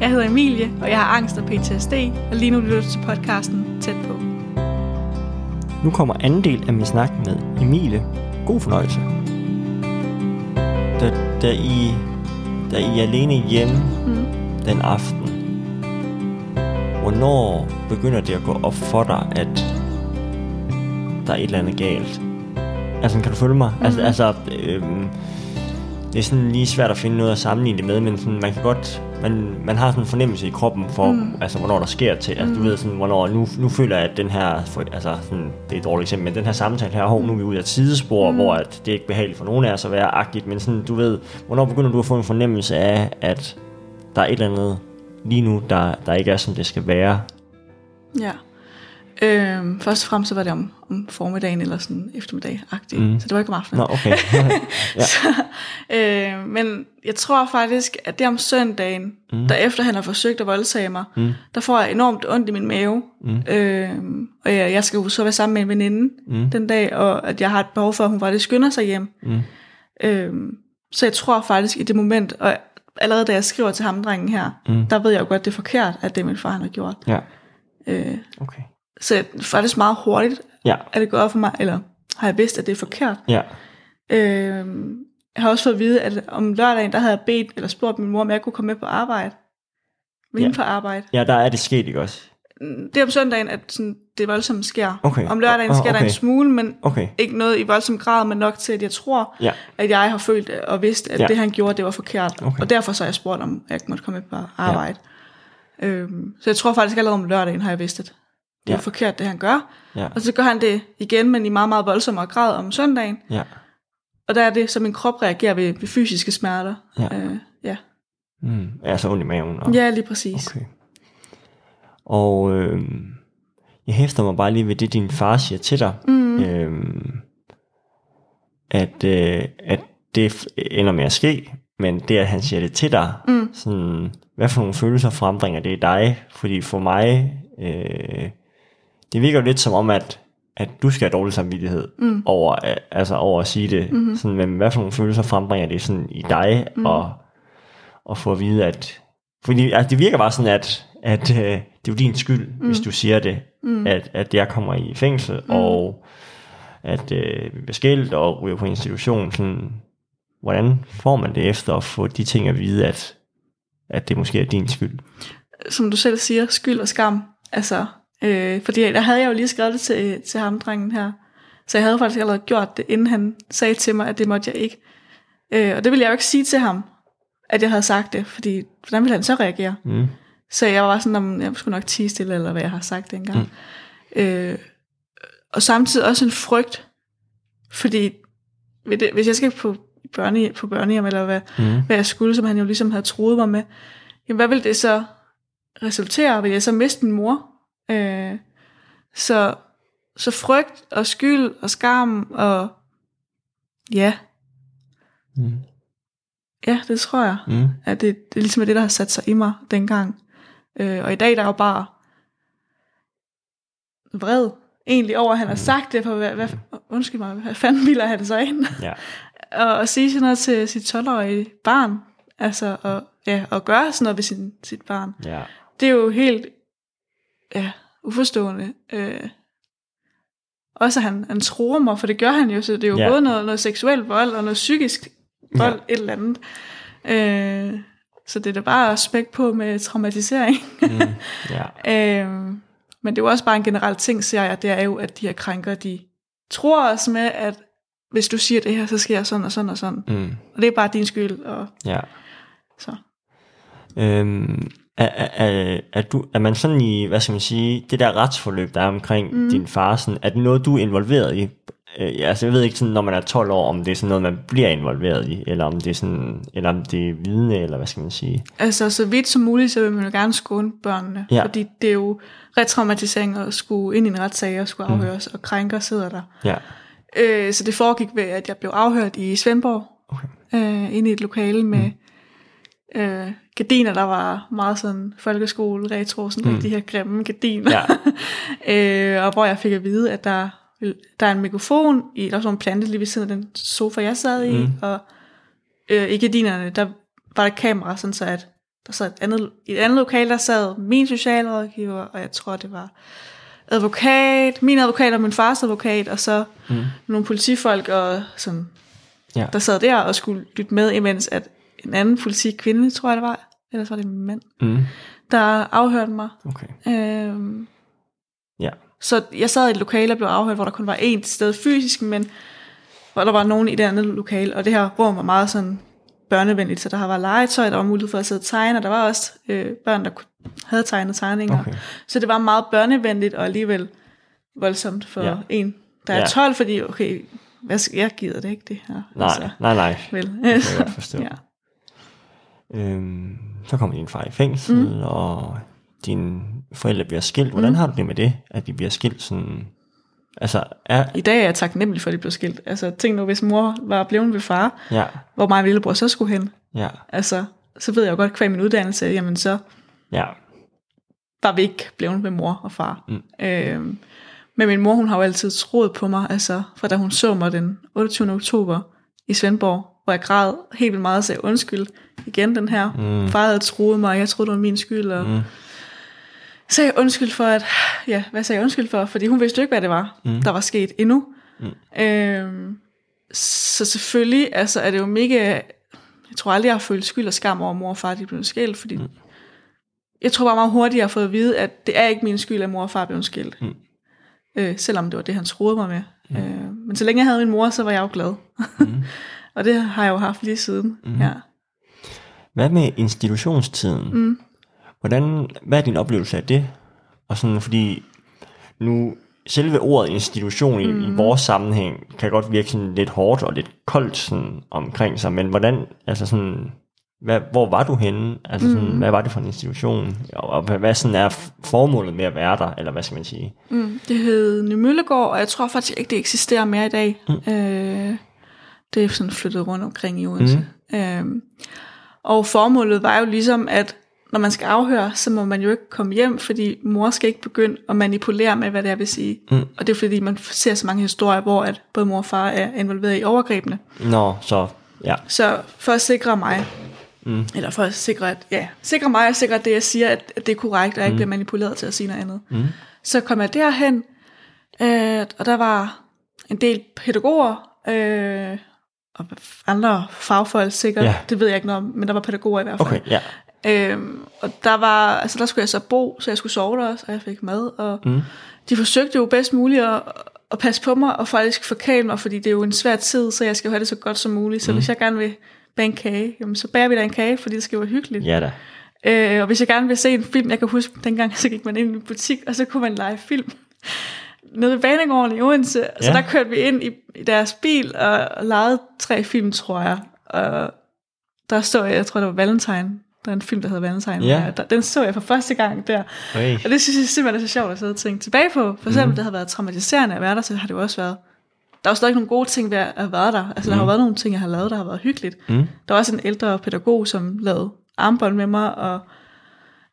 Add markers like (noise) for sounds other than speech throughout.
Jeg hedder Emilie, og jeg har angst og PTSD, og lige nu lytter du til podcasten Tæt på. Nu kommer anden del af min snak med Emilie. God fornøjelse. Da, da, I, da I er alene hjemme Mm. den aften, hvornår begynder det at gå op for dig, at der er et eller andet galt? Altså, kan du følge mig? Mm. Altså, altså øhm, det er sådan lige svært at finde noget at sammenligne det med, men sådan, man kan godt, man, man har sådan en fornemmelse i kroppen for, mm. altså, hvornår der sker til. Altså, mm. du ved sådan, hvornår, nu, nu føler jeg, at den her, for, altså, sådan, det er et dårligt eksempel, men den her samtale her, hov, nu er vi ude af et sidespor, mm. hvor at det er ikke behageligt for nogen af os at være agtigt, men sådan, du ved, hvornår begynder du at få en fornemmelse af, at der er et eller andet lige nu, der, der ikke er, som det skal være? Ja. Øhm, først og fremmest så var det om, om formiddagen eller sådan eftermiddag-agtigt, Mm. så det var ikke om aftenen. Nå, okay. (laughs) Ja. Så, øh, men jeg tror faktisk, at det om søndagen, Mm. der efter han har forsøgt at voldsage mig, Mm. der får jeg enormt ondt i min mave. Mm. Øh, og jeg, jeg skal jo så være sammen med en veninde Mm. den dag, og at jeg har et behov for, at hun faktisk skynder sig hjem. Mm. Øh, så jeg tror faktisk i det moment, og allerede da jeg skriver til ham, drengen her, Mm. der ved jeg jo godt, det er forkert, at det er min far, han har gjort. Ja, Øh, okay. Så faktisk meget hurtigt Ja, er det gået op for mig, eller har jeg vidst, at det er forkert. ja. Øh, jeg har også fået at vide, at om lørdagen, der havde jeg bedt, eller spurgt min mor, om jeg kunne komme med på arbejde. Med Ja. hende på arbejde. Ja, der er det sket, ikke også? Mm, Det er om søndagen, at sådan, det voldsomt sker. Okay. Om lørdagen sker der okay. en smule, men Okay. ikke noget i voldsom grad, men nok til, at jeg tror, Ja, at jeg har følt og vidst, at Ja. det han gjorde, det var forkert. Okay. Og derfor så har jeg spurgt, om jeg måtte komme med på arbejde. Ja. Øhm, så jeg tror faktisk allerede om lørdagen har jeg vidst, at det er Ja. forkert, det han gør. ja, Og så gør han det igen, men i meget, meget voldsommere grad om søndagen. ja. Og der er det, så min krop reagerer ved, ved fysiske smerter. Ja. Øh, ja. Mm. Er så ondt i maven? Og... ja, lige præcis. Okay. Og øh, jeg hæfter mig bare lige ved det, din far siger til dig. Mm. Øh, at, øh, at det ender med at ske, men det, at han siger det til dig, Mm. sådan, hvad for nogle følelser frembringer det i dig? Fordi for mig, øh, det virker jo lidt som om, at, at du skal have dårlig samvittighed Mm. over, altså over at sige det. Mhm. Sådan, men hvad for nogle følelser frembringer det sådan i dig, Mm. og, og få at vide, at... Fordi altså, det virker bare sådan, at, at øh, det er jo din skyld, mm. hvis du siger det, Mm. at, at jeg kommer i fængsel, mm. og at øh, vi bliver skilt og ryger på institution. Sådan, hvordan får man det efter at få de ting at vide, at, at det måske er din skyld? Som du selv siger, skyld og skam. Altså, øh, fordi der havde jeg jo lige skrevet det til, til ham, drengen her. Så jeg havde faktisk allerede gjort det, inden han sagde til mig, at det måtte jeg ikke. Øh, og det ville jeg jo ikke sige til ham, at jeg havde sagt det, fordi hvordan ville han så reagere? Mm. Så jeg var sådan, om jeg skulle nok tige stille, eller hvad jeg har sagt dengang. Mm. Øh, og samtidig også en frygt, fordi hvis jeg skal på, børne, på børnehjem, eller hvad, Mm. hvad jeg skulle, som han jo ligesom havde troet mig med, jamen hvad vil det så resultere? Vil jeg så miste min mor? Øh, så, så frygt og skyld og skam og ja, Mm. ja, det tror jeg. Mm. at det, det er ligesom det, der har sat sig i mig dengang. Øh, og i dag der er jo bare vred egentlig over, at han har sagt det, for hvad, hvad, undskyld mig, hvad fanden bilder han så ind? Ja. (laughs) og at sige sådan noget til sit 12-årige barn, altså, og, ja, og gøre sådan noget ved sin, sit barn, ja. det er jo helt, ja, uforstående. Øh, også han, han tror mig, for det gør han jo, så det er jo Ja. både noget, noget seksuel vold og noget psykisk vold, Ja. et eller andet. Øh, så det er da bare at spække på med traumatisering. Mm. ja. (laughs) øh, men det er jo også bare en generel ting, ser jeg, det er jo, at de her krænker, de tror os med, at hvis du siger det her, så sker sådan og sådan og sådan. Mm. Og det er bare din skyld. Og ja. så. Øhm, er, er, er, du, er man sådan i, hvad skal man sige, det der retsforløb, der er omkring mm. din far, sådan, er det noget, du er involveret i? Øh, ja, altså jeg ved ikke, sådan, når man er 12 år, om det er sådan noget, man bliver involveret i, eller om det er, sådan, eller om det er vidne, eller hvad skal man sige? Altså, så vidt som muligt, så vil man jo gerne skåne børnene. Ja. Fordi det er jo retraumatisering at skulle ind i en retssag og skulle afhøres, mm. og krænker sidder der. Ja, Øh, så det foregik ved, at jeg blev afhørt i Svendborg, okay. øh, inde i et lokale med mm. øh, gardiner, der var meget sådan folkeskole, retro, sådan mm. de her grimme gardiner. Ja. (laughs) øh, og hvor jeg fik at vide, at der, der er en mikrofon, i, der var sådan en plante lige ved siden af den sofa, jeg sad i, Mm. og øh, i gardinerne, der var der kamera, sådan så at der sad et andet, i et andet lokal, der sad min socialrådgiver, og jeg tror, det var advokat, min advokat og min fars advokat, og så mm. nogle politifolk, og sådan, Ja. der sad der og skulle lytte med, imens at en anden politikvinde, tror jeg det var, ellers var det min mand, Mm. der afhørte mig. Okay. Øhm, Ja. så jeg sad i et lokale og blev afhørt, hvor der kun var én til stede fysisk, men hvor der var nogen i det andet lokale, og det her rum var meget sådan børnevenligt, så der var legetøj, der var mulighed for at sidde og tegne, og der var også øh, børn, der kunne- havde tegnet tegninger. Okay. Så det var meget børnevenligt, og alligevel voldsomt for Ja. en, der er Ja. 12, fordi okay, hvad skal, jeg gider det ikke, det her. Nej, nej, nej. vel. kan jeg godt forstå. (laughs) ja. Øhm, så kommer din far i fængsel, mm. og dine forældre bliver skilt. Hvordan Mm. har du det med det, at de bliver skilt sådan... Altså, er... I dag er jeg taknemmelig for, at de blev skilt. Altså, tænk nu, hvis mor var blevet ved far, Ja, hvor mig og lillebror så skulle hen. ja, Altså, så ved jeg jo godt, hver min uddannelse, jamen så ja. var vi ikke blevet med mor og far. Mm. Øhm, men min mor, hun har jo altid troet på mig, altså fra da hun så mig den 28. oktober i Svendborg, hvor jeg græd helt vildt meget og sagde undskyld igen den her. Mm. Far havde troet mig, jeg troede, det var min skyld. Og Mm. sagde undskyld for, at, ja, hvad sagde jeg undskyld for? Fordi hun vidste jo ikke, hvad det var, mm. der var sket endnu. Mm. Øhm, så selvfølgelig, altså er det jo mega, jeg tror aldrig, jeg har følt skyld og skam over, mor og far de blev skilt, fordi mm. jeg tror bare meget hurtigt, jeg har fået at vide, at det er ikke min skyld, at mor og far blev skilt. Mm. Øh, selvom det var det, han troede mig med. Mm. Øh, men så længe jeg havde min mor, så var jeg jo glad. Mm. (laughs) og det har jeg jo haft lige siden. Mm. Ja. Hvad med institutionstiden? Mm. Hvordan, hvad er din oplevelse af det? Og sådan, fordi nu, selve ordet institution i, mm. i vores sammenhæng, kan godt virke sådan lidt hårdt og lidt koldt sådan, omkring sig, men hvordan, altså sådan, hvad, hvor var du henne? Altså sådan, mm. hvad var det for en institution? Og, og hvad, hvad sådan er formålet med at være der, eller hvad skal man sige? Mm, det hed Ny Møllegård, og jeg tror faktisk ikke, det eksisterer mere i dag. Mm. Øh, det er sådan flyttet rundt omkring i Odense. Mm. Øh, og formålet var jo ligesom, at når man skal afhøre, så må man jo ikke komme hjem, fordi mor skal ikke begynde at manipulere med, hvad det er, vil sige. Mm. Og det er fordi, man ser så mange historier, hvor at både mor og far er involveret i overgrebene. Nå, så ja. Så for at sikre mig, mm. eller for at sikre, at, ja, sikre mig og sikre, at det, jeg siger, at, at det er korrekt, og jeg ikke mm. bliver manipuleret til at sige noget andet. Mm. Så kom jeg derhen, øh, og der var en del pædagoger, øh, og andre fagfolk sikkert, Ja. det ved jeg ikke noget om, men der var pædagoger i hvert fald. Okay, ja. Øhm, og der var, altså der skulle jeg så bo, så jeg skulle sove der også, og jeg fik mad, og mm. de forsøgte jo bedst muligt at, at passe på mig, og faktisk forkæle mig, fordi det er jo en svær tid, så jeg skal jo have det så godt som muligt, så mm. hvis jeg gerne vil bage en kage, jamen så bager vi da en kage, fordi det skal jo være hyggeligt. Ja da. Øh, og hvis jeg gerne vil se en film, jeg kan huske, dengang så gik man ind i en butik, og så kunne man lege film nede ved Banegården i Odense. Ja. Så der kørte vi ind i, i deres bil og, og legede tre film, tror jeg. Og der så jeg, jeg tror det var Valentine. Der er en film, der hedder Valentine. Ja. Der, den så jeg for første gang der. Okay. Og det synes jeg simpelthen er så sjovt at sidde og tænke tilbage på. For selvom mm. det har været traumatiserende at være der, så har det jo også været... Der er jo stadig nogle gode ting ved at have været der. Altså, der har jo været nogle ting, jeg har lavet, der har været hyggeligt. Mm. Der var også en ældre pædagog, som lavede armbånd med mig, og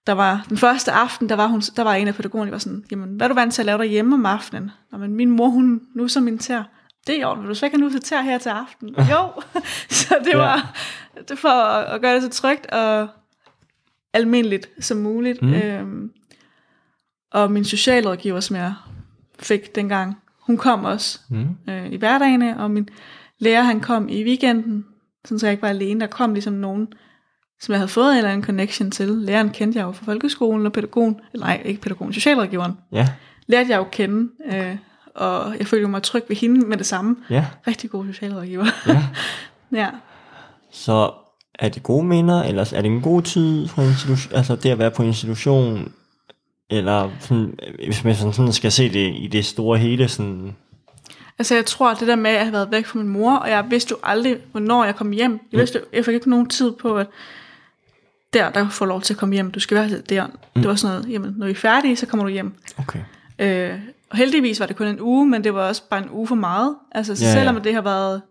der var den første aften, der var, hun, der var en af pædagogerne, der var sådan, jamen, hvad er du vant til at lave derhjemme om aftenen? Nå, men min mor, hun nu som min tær. Det er i orden, vil du så ikke have nu til tær her til aften? (laughs) jo, (laughs) så det var det for at, at gøre det så trygt og almindeligt som muligt. Mm. Øhm, og min socialrådgiver, som jeg fik dengang, hun kom også Mm. øh, i hverdagene, og min lærer, han kom i weekenden, sådan så jeg ikke var alene. Der kom ligesom nogen, som jeg havde fået en eller anden connection til. Læreren kendte jeg jo fra folkeskolen, og pædagogen, eller nej, ikke pædagogen, socialrådgiveren, Ja, lærte jeg jo kende, øh, og jeg følte mig tryg ved hende med det samme. ja, Rigtig god socialrådgiver. ja. (laughs) ja. Så er det gode minder, eller er det en god tid på altså det at være på institution, eller sådan, hvis man sådan, sådan skal se det i det store hele, sådan, Altså jeg tror, at det der med, at jeg har været væk fra min mor, og jeg vidste jo aldrig, hvornår jeg kom hjem. Jeg, vidste, jo- jeg fik ikke nogen tid på, at der, der får lov til at komme hjem. Du skal være der. Mm. Det var sådan noget, jamen, når vi er færdige, så kommer du hjem. okay, Øh, og heldigvis var det kun en uge, men det var også bare en uge for meget. Altså så Ja, ja. selvom det har været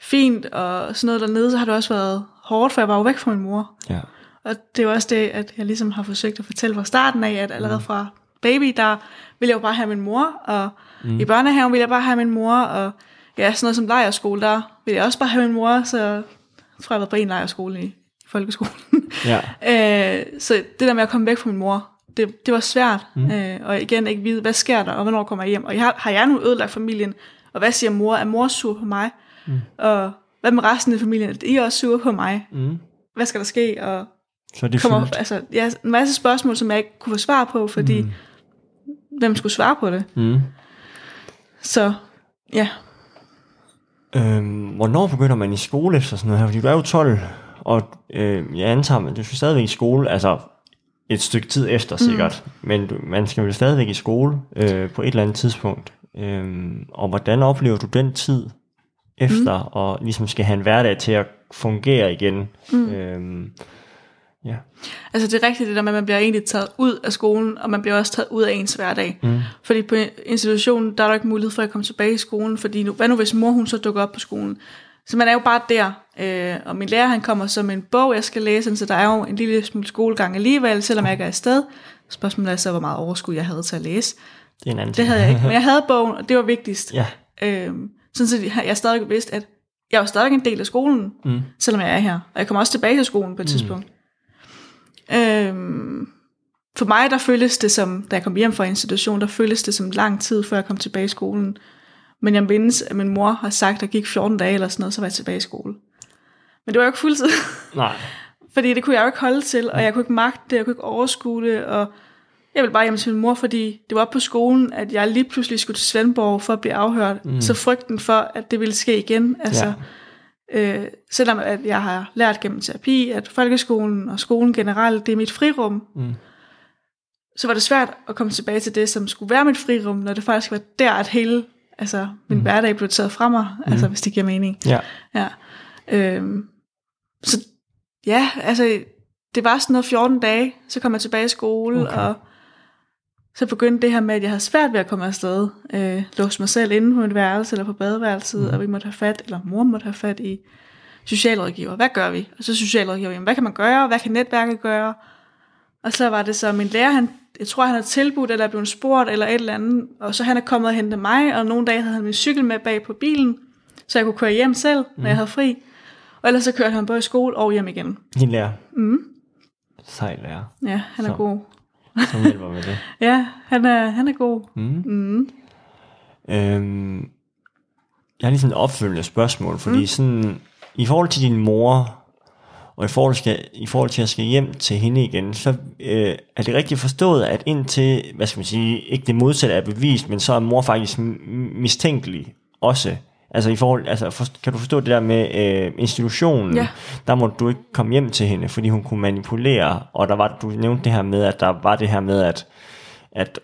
fint og sådan noget dernede, så har det også været hårdt, for jeg var jo væk fra min mor. ja, Og det er også det, at jeg ligesom har forsøgt at fortælle fra starten af, at allerede fra baby, der ville jeg jo bare have min mor, og mm. i børnehaven ville jeg bare have min mor, og ja, sådan noget som lejerskole, der ville jeg også bare have min mor, så jeg tror jeg, har været på en lejerskole i folkeskolen. Ja. (laughs) øh, så det der med at komme væk fra min mor, det, det var svært. Mm. Øh, og igen ikke vide, hvad sker der, og hvornår kommer jeg hjem. Og jeg har, har jeg nu ødelagt familien? Og hvad siger mor? Er mor sur på mig? Mm. Og hvad med resten af familien? Er I også sur på mig? Mm. Hvad skal der ske? Og Så er det kommer, fyldt. altså, ja, en masse spørgsmål, som jeg ikke kunne få svar på, fordi mm. hvem skulle svare på det? Mm. Så ja, Øhm, hvornår begynder man i skole efter sådan noget her? Fordi du er jo 12, og øh, jeg antager, at du skal stadigvæk i skole, altså et stykke tid efter sikkert, mm. men du, man skal vel stadigvæk i skole øh, på et eller andet tidspunkt. Øhm, og hvordan oplever du den tid efter, mm. og ligesom skal have en hverdag til at fungere igen? Mm. Øhm, ja. Altså det er rigtigt det der med, at man bliver egentlig taget ud af skolen, og man bliver også taget ud af ens hverdag. Mm. Fordi på institutionen, der er der ikke mulighed for at komme tilbage i skolen, fordi nu, hvad nu hvis mor hun så dukker op på skolen? Så man er jo bare der, øh, og min lærer han kommer som en bog, jeg skal læse, så der er jo en lille smule skolegang alligevel, selvom jeg ikke er afsted. Spørgsmålet er så, hvor meget overskud jeg havde til at læse. Det er en anden Det ting. havde jeg ikke, men jeg havde (laughs) bogen, og det var vigtigst. Ja. Øhm, sådan så jeg stadig vidste, at jeg var stadig en del af skolen, mm. selvom jeg er her. Og jeg kommer også tilbage til skolen på et mm. tidspunkt. Øhm, for mig, der føltes det som, da jeg kom hjem fra institution, der føltes det som lang tid, før jeg kom tilbage i skolen. Men jeg mindes, at min mor har sagt, at der gik 14 dage eller sådan noget, så var jeg tilbage i skole. Men det var jo ikke fuldtid, Nej. (laughs) fordi det kunne jeg jo ikke holde til, og jeg kunne ikke magte det, jeg kunne ikke overskue det, og jeg ville bare hjem til min mor, fordi det var på skolen, at jeg lige pludselig skulle til Svendborg for at blive afhørt. Mm. Så frygten for, at det ville ske igen, altså... Ja. Øh, selvom at jeg har lært gennem terapi, at folkeskolen og skolen generelt, det er mit frirum, Mm. så var det svært at komme tilbage til det, som skulle være mit frirum, når det faktisk var der, at hele altså, min mm. hverdag blev taget fra mig, mm. altså hvis det giver mening. Ja. Ja. Øhm, så ja, altså, det var sådan noget 14 dage, så kom jeg tilbage i skole, Okay. okay. og så begyndte det her med, at jeg havde svært ved at komme afsted. Øh, låse mig selv inde på mit værelse eller på badeværelset, mm. og vi måtte have fat, eller mor måtte have fat i socialrådgiver. Hvad gør vi? Og så socialrådgiver, jamen, hvad kan man gøre? Hvad kan netværket gøre? Og så var det så, min lærer, han, jeg tror, han havde tilbudt, eller er blevet spurgt, eller et eller andet. Og så han er kommet og hentet mig, og nogle dage havde han min cykel med bag på bilen, så jeg kunne køre hjem selv, når jeg havde fri. Og ellers så kørte han både i skole og hjem igen. Din lærer. Mm. Sej lærer, Ja, han er Så. god. som hjælper med det. (laughs) Ja, han er, han er god. Mm. Mm. Øhm, jeg har lige sådan et opfølgende spørgsmål, fordi mm. sådan, i forhold til din mor, og i forhold, skal, i forhold til at skal hjem til hende igen, så øh, er det rigtigt forstået, at indtil, hvad skal man sige, ikke det modsatte er bevist, men så er mor faktisk mistænkelig også. Altså i forhold, altså for, kan du forstå det der med øh, institutionen? Ja. Der må du ikke komme hjem til hende, fordi hun kunne manipulere, og der var, du nævnte det her med, at der var det her med, at, at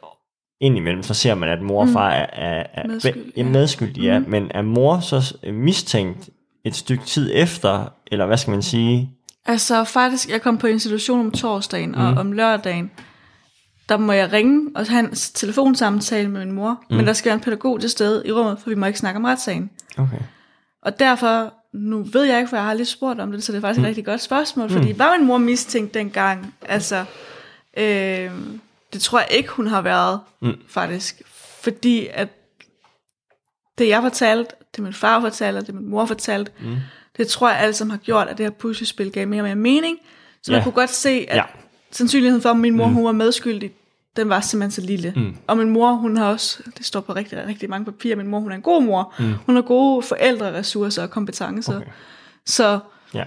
indimellem, så ser man, at mor og far er, er, er Medskyldig, ja. ja. medskyldige, ja. men er mor så mistænkt et stykke tid efter, eller hvad skal man sige? Altså faktisk, jeg kom på institution om torsdagen, og om lørdagen, der må jeg ringe og have en telefonsamtale med min mor, mm. men der skal være en pædagog til stede i rummet, for vi må ikke snakke om retssagen. Okay. Og derfor, nu ved jeg ikke, for jeg har lidt spurgt om det, så det er faktisk mm. et rigtig godt spørgsmål, fordi var min mor mistænkt dengang? Altså, øh, det tror jeg ikke, hun har været, mm. faktisk. Fordi at det jeg fortalte, det min far fortalte, det min mor fortalte, mm. Det tror jeg alle sammen har gjort, at det her puslespil gav mere og mere mening. Så Ja. man kunne godt se, at Ja. ja. sandsynligheden for, at min mor mm. hun var medskyldig, den var simpelthen så lille. Mm. Og min mor, hun har også, det står på rigtig, rigtig mange papirer, min mor, hun er en god mor. Mm. Hun har gode forældreressourcer og kompetencer. Okay. Så Ja.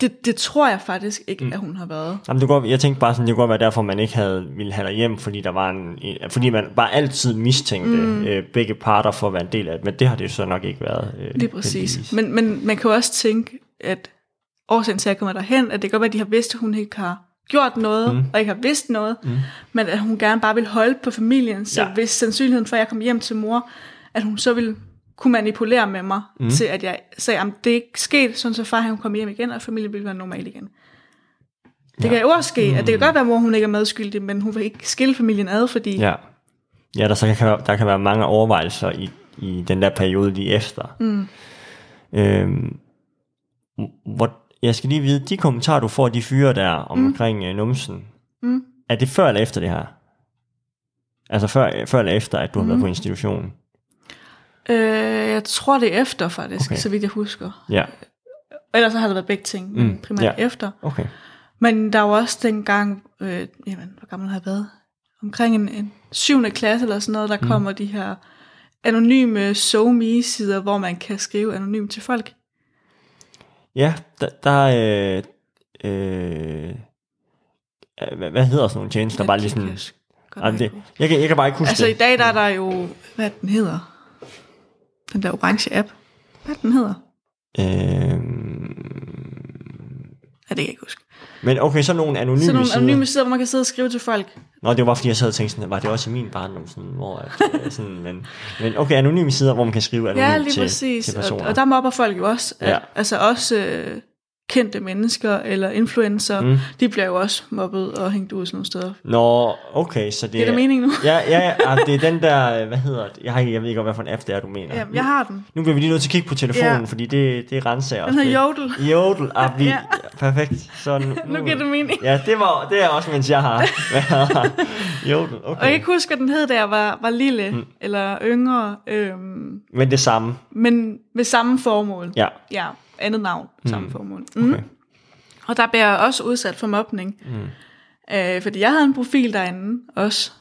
Det, det tror jeg faktisk ikke, mm. at hun har været. Jamen, det godt- jeg tænkte bare sådan, det kunne godt være derfor, man ikke havde ville have dig hjem, fordi der var en, fordi man bare altid mistænkte mm. øh, begge parter for at være en del af det, men det har det jo så nok ikke været. Øh, Lige præcis. heldigvis. Men, men man kan jo også tænke, at årsagen til, at jeg kommer derhen, at det kan godt være, at de har vidst, at hun ikke har gjort noget, mm. og ikke har vidst noget, mm. men at hun gerne bare vil holde på familien, så Ja. hvis sandsynligheden for, at jeg kom hjem til mor, at hun så vil kunne manipulere med mig, mm. til at jeg sagde, at det er ikke sket, sådan så far han kom hjem igen, og familien ville være normal igen. Det ja. kan jo også ske, at det kan godt være, at mor hun ikke er medskyldig, men hun vil ikke skille familien ad, fordi Ja, ja der, så kan, der kan være mange overvejelser i, i den der periode lige efter. Mm. Øhm, hvor, jeg skal lige vide, de kommentarer, du får, de fyre der omkring mm. numsen, Mm. er det før eller efter det her? Altså før, før eller efter, at du har været på institutionen? Øh, jeg tror det er efter faktisk, Okay. så vidt jeg husker. Ja. Ellers så har det været begge ting, men Mm, primært ja. efter. Okay. Men der var også dengang, øh, jamen, hvor gammel har jeg været? Omkring en, en syvende klasse eller sådan noget, der mm. kommer de her anonyme SoMe-sider, hvor man kan skrive anonymt til folk. Ja, der, der øh, øh, hvad, hvad hedder sådan nogle tjenester? Bare lige sådan, det, huske. jeg, kan, jeg kan bare ikke huske Altså i det. dag der er der jo, hvad den hedder? Den der orange app. Hvad den hedder? Øh, Ja, det kan jeg ikke huske. men okay, så nogle anonyme Så nogle sider. anonyme sider, hvor man kan sidde og skrive til folk. Nå, det var bare fordi, jeg sad og tænkte sådan, var det også i min barndom, sådan, hvor at, øh, sådan, men, men okay, anonyme sider, hvor man kan skrive anonymt Ja, lige til, præcis. til og, personer. og der mobber folk jo også. At, Ja. Altså også øh, kendte mennesker eller influencer, mm. de bliver jo også mobbet og hængt ud sådan nogle steder. Nå, okay, så det, Det er det meningen nu? Ja, ja, ja, ah, det er den der, hvad hedder det? Jeg, har, ikke- jeg ved ikke, hvad for en app det er, du mener. Ja, jeg har den. Nu bliver vi lige nødt til at kigge på telefonen, Ja. fordi det, det renser jeg Den hedder. Jodel. Jodel, ah, vi, Ja. perfekt. Så nu, Nu giver det mening. Ja, det, var, det er også, mens jeg har været. (laughs) Jodel, okay. Og jeg kan ikke huske, hvad den hed, da jeg var, var lille mm. eller yngre. Øhm, Men det samme, men med samme formål. ja. Ja, andet navn, samme formål. Mm. Okay. Og der bliver jeg også udsat for mobning. Mm. Øh, fordi jeg havde en profil derinde også.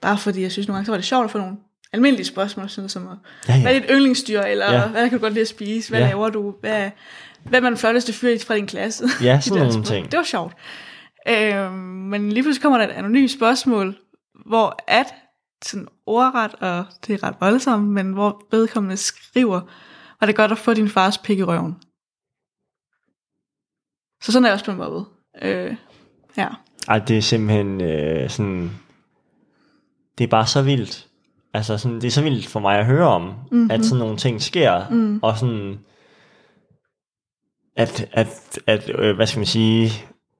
Bare fordi jeg synes nogle gange, så var det sjovt at få nogle almindelige spørgsmål, sådan som, Ja, ja. hvad er dit yndlingsdyr, eller Ja. hvad kan du godt lide at spise, hvad Ja. laver du, hvad, hvad er man flotteste fyr fra din klasse? Ja, (laughs) De sådan der nogle ting. Det var sjovt. Øh, men lige pludselig kommer der et anonymt spørgsmål, hvor at, sådan ordret, og det er ret voldsomt, men hvor vedkommende skriver, var det godt at få din fars pik i røven. Så sådan er jeg også blevet mobbet. Øh, ja. Ej, det er simpelthen øh, sådan... Det er bare så vildt. Altså, sådan, det er så vildt for mig at høre om, mm-hmm. at sådan nogle ting sker, mm. og sådan... At, at, at øh, hvad skal man sige,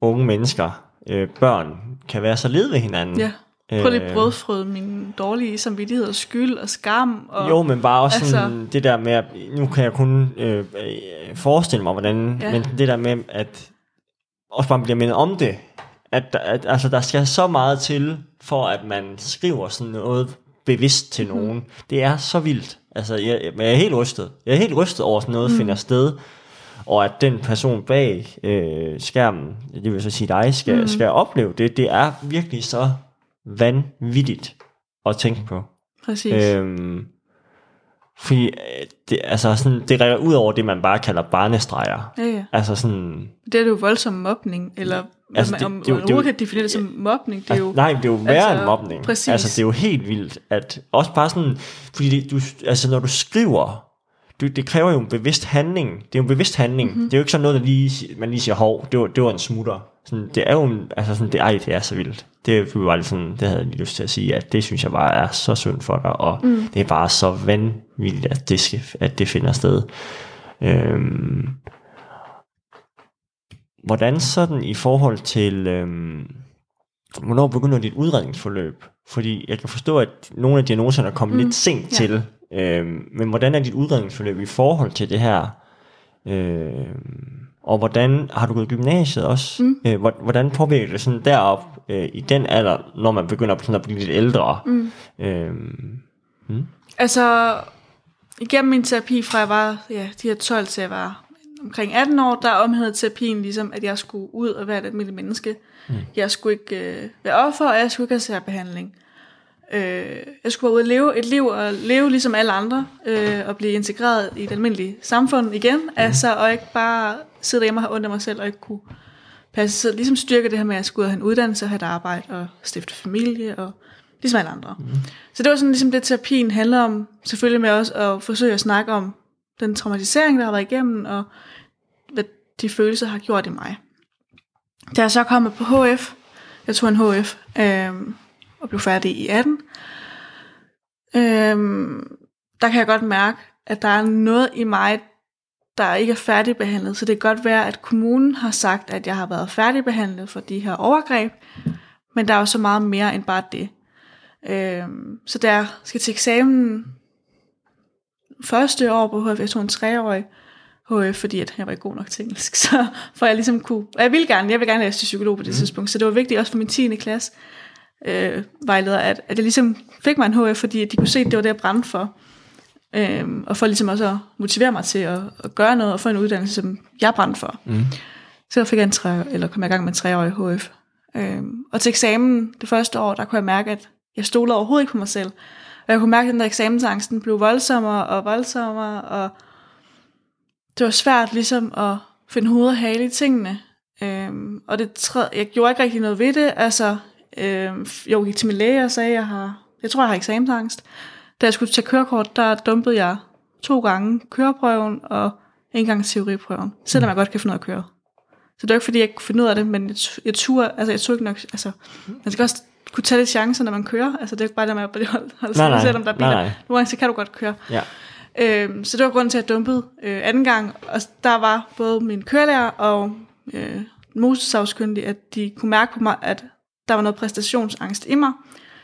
unge mennesker, øh, børn, kan være så led ved hinanden. ja. Prøv lige Øh, at brødfrøde min dårlige samvittighed og skyld og skam. Og, Jo, men bare også Altså- sådan, det der med, at, nu kan jeg kun øh, øh, forestille mig, hvordan, Ja. men det der med, at også bare bliver mindet om det, at, at altså, der skal så meget til, for at man skriver sådan noget bevidst til mm. nogen. Det er så vildt. Altså, jeg, jeg er helt rystet. Jeg er helt rystet over, at sådan noget mm. finder sted, og at den person bag øh, skærmen, det vil så sige dig, skal, mm. skal opleve det. Det er virkelig så vanvittigt at tænke på. Præcis. Øhm, fordi øh, det, altså sådan, det rækker ud over det, man bare kalder barnestreger. ja, ja. Altså sådan... Det er jo voldsom mobning, eller Altså, altså, det- jo- om det jo- man kan definere det som mobning. Det er jo, Altså, nej, det er jo værre altså, end mobning. præcis. Altså, det er jo helt vildt, at også bare sådan, fordi det, du, altså, når du skriver, du, det kræver jo en bevidst handling. Det er jo en bevidst handling. Mhm. Mm-hmm. Det er jo ikke sådan noget, der lige, man lige siger, hov, det var, det var en smutter. Sådan, det er jo altså sådan, det, ej, det er så vildt. Det, var bare sådan, det havde jeg lige lyst til at sige, at det synes jeg bare er så synd for dig, og mm. det er bare så vanvittigt, at det, skal, at det finder sted. Øhm, hvordan sådan i forhold til, øhm, hvornår begynder dit udredningsforløb? Fordi jeg kan forstå, at nogle af diagnoserne er kommet mm, lidt sent ja. til, øhm, men hvordan er dit udredningsforløb i forhold til det her? Øhm, og hvordan har du gået i gymnasiet også? Mm. Øh, hvor- hvordan påvirker det sådan derop øh, i den alder, når man begynder sådan at blive lidt ældre? Mm. Øhm, Altså, igennem min terapi fra jeg var ja, de her 12 til jeg var omkring 18 år, der omhedede terapien ligesom, at jeg skulle ud og være et almindeligt menneske. Mm. Jeg skulle ikke øh, være offer, og jeg skulle ikke have særbehandling. Øh, jeg skulle bare ud og leve et liv, og leve ligesom alle andre, øh, og blive integreret i et almindeligt samfund igen, mm. altså, og ikke bare sidde derhjemme og have ondt af mig selv, og ikke kunne passe sig. Ligesom styrke det her med, at jeg skulle ud og have en uddannelse, og have et arbejde, og stifte familie, og ligesom alle andre. Mm. Så det var sådan ligesom det, terapien handler om. Selvfølgelig med også at forsøge at snakke om den traumatisering, der har været igennem, og hvad de følelser har gjort i mig. Da jeg så kom på HF, jeg tog en HF, øhm, og blev færdig i 18, øhm, der kan jeg godt mærke, at der er noget i mig, der ikke er færdigbehandlet. Så det kan godt være, at kommunen har sagt, at jeg har været færdigbehandlet for de her overgreb, men der er jo så meget mere end bare det. Øhm, så da jeg skal til eksamen første år på HF, jeg tog en treårig HF, fordi at jeg var ikke god nok til engelsk, (laughs) så for jeg ligesom kunne, og jeg ville gerne, jeg vil gerne læse til psykolog på det mm. tidspunkt, så det var vigtigt også for min 10. klasse øh, vejleder, at, at jeg ligesom fik mig en HF, fordi de kunne se, at det var det, jeg brændte for. Øhm, og for ligesom også at motivere mig til at, at gøre noget og få en uddannelse, som jeg brændte for. Mm. Så fik jeg en tre, eller kom jeg i gang med en treårig HF. Øhm, og til eksamen det første år, der kunne jeg mærke, at jeg stolede overhovedet ikke på mig selv. Og jeg kunne mærke, at den der eksamensangsten blev voldsommere og voldsommere, og det var svært ligesom at finde hoved og hale i tingene. Øhm, og det tredje, jeg gjorde ikke rigtig noget ved det. Altså, øhm, jeg gik til min læge og sagde, at jeg har, jeg tror, jeg har eksamensangst. Da jeg skulle tage kørekort, der dumpede jeg to gange køreprøven og en gang teoriprøven, selvom jeg godt kan finde ud af at køre. Så det var ikke, fordi jeg ikke kunne finde ud af det, men jeg, jeg turde, altså jeg tog ikke nok, altså, man skal også kunne tage lidt chancer, når man kører. Altså det er ikke bare det med at holde, holde Nej, nej. selvom der er biler. Nej, nej. Nogle gange så kan du godt køre. Ja. Øhm, så det var grunden til, at jeg dumpede øh, anden gang. Og der var både min kørelærer og øh, motorsavskyndige, at de kunne mærke på mig, at der var noget præstationsangst i mig.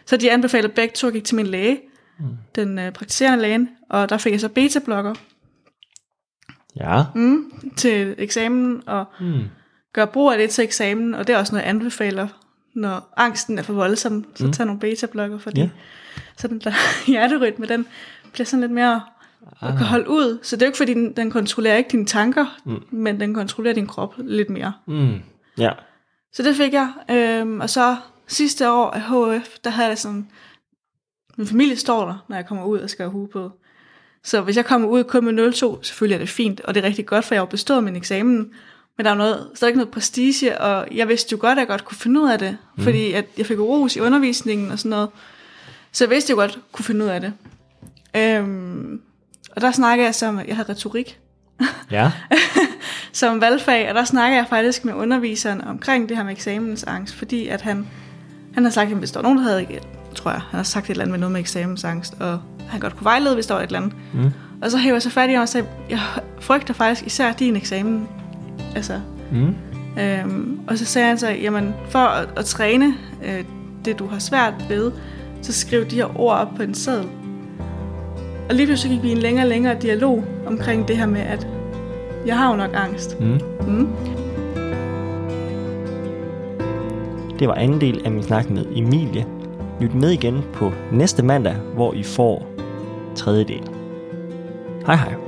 Så de anbefalede begge to, at jeg gik til min læge, mm. den øh, praktiserende lægen, og der fik jeg så beta-blokker Ja. mm, til eksamen, og Mm. gør brug af det til eksamen, og det er også noget, jeg anbefaler, når angsten er for voldsom, så mm. tag nogle beta-blokker, fordi yeah. så den der (laughs) hjerterytme, den bliver sådan lidt mere at kan holde ud. Så det er jo ikke, fordi den, den kontrollerer ikke dine tanker, mm. men den kontrollerer din krop lidt mere. Mm. Ja. Så det fik jeg. Øhm, og så sidste år af HF, der havde jeg sådan, min familie står der, når jeg kommer ud og skal have hue på. Så hvis jeg kommer ud kun med 02, selvfølgelig er det fint, og det er rigtig godt, for jeg har bestået min eksamen. Men der er noget, stadig noget prestige, og jeg vidste jo godt, at jeg godt kunne finde ud af det, mm. fordi at jeg fik ros i undervisningen og sådan noget. Så jeg vidste jo godt, at kunne finde ud af det. Øhm, og der snakker jeg som, jeg havde retorik, Ja. (laughs) som valgfag, og der snakker jeg faktisk med underviseren omkring det her med eksamensangst, fordi at han, han har sagt, at hvis der var nogen, der havde, tror jeg, han har sagt et eller andet med noget med eksamensangst, og han godt kunne vejlede, hvis der var et eller andet. Mm. Og så hæver jeg så fat i ham og sagde, jeg frygter faktisk især din eksamen. Altså, Mm. øhm, og så sagde han så, jamen for at, at træne øh, det, du har svært ved, så skriv de her ord op på en seddel. Og lige pludselig gik vi en længere og længere dialog omkring det her med, at jeg har jo nok angst. Mm. Mm. Det var anden del af min snak med Emilie. Lyt med igen på næste mandag, hvor I får tredje del. Hej hej.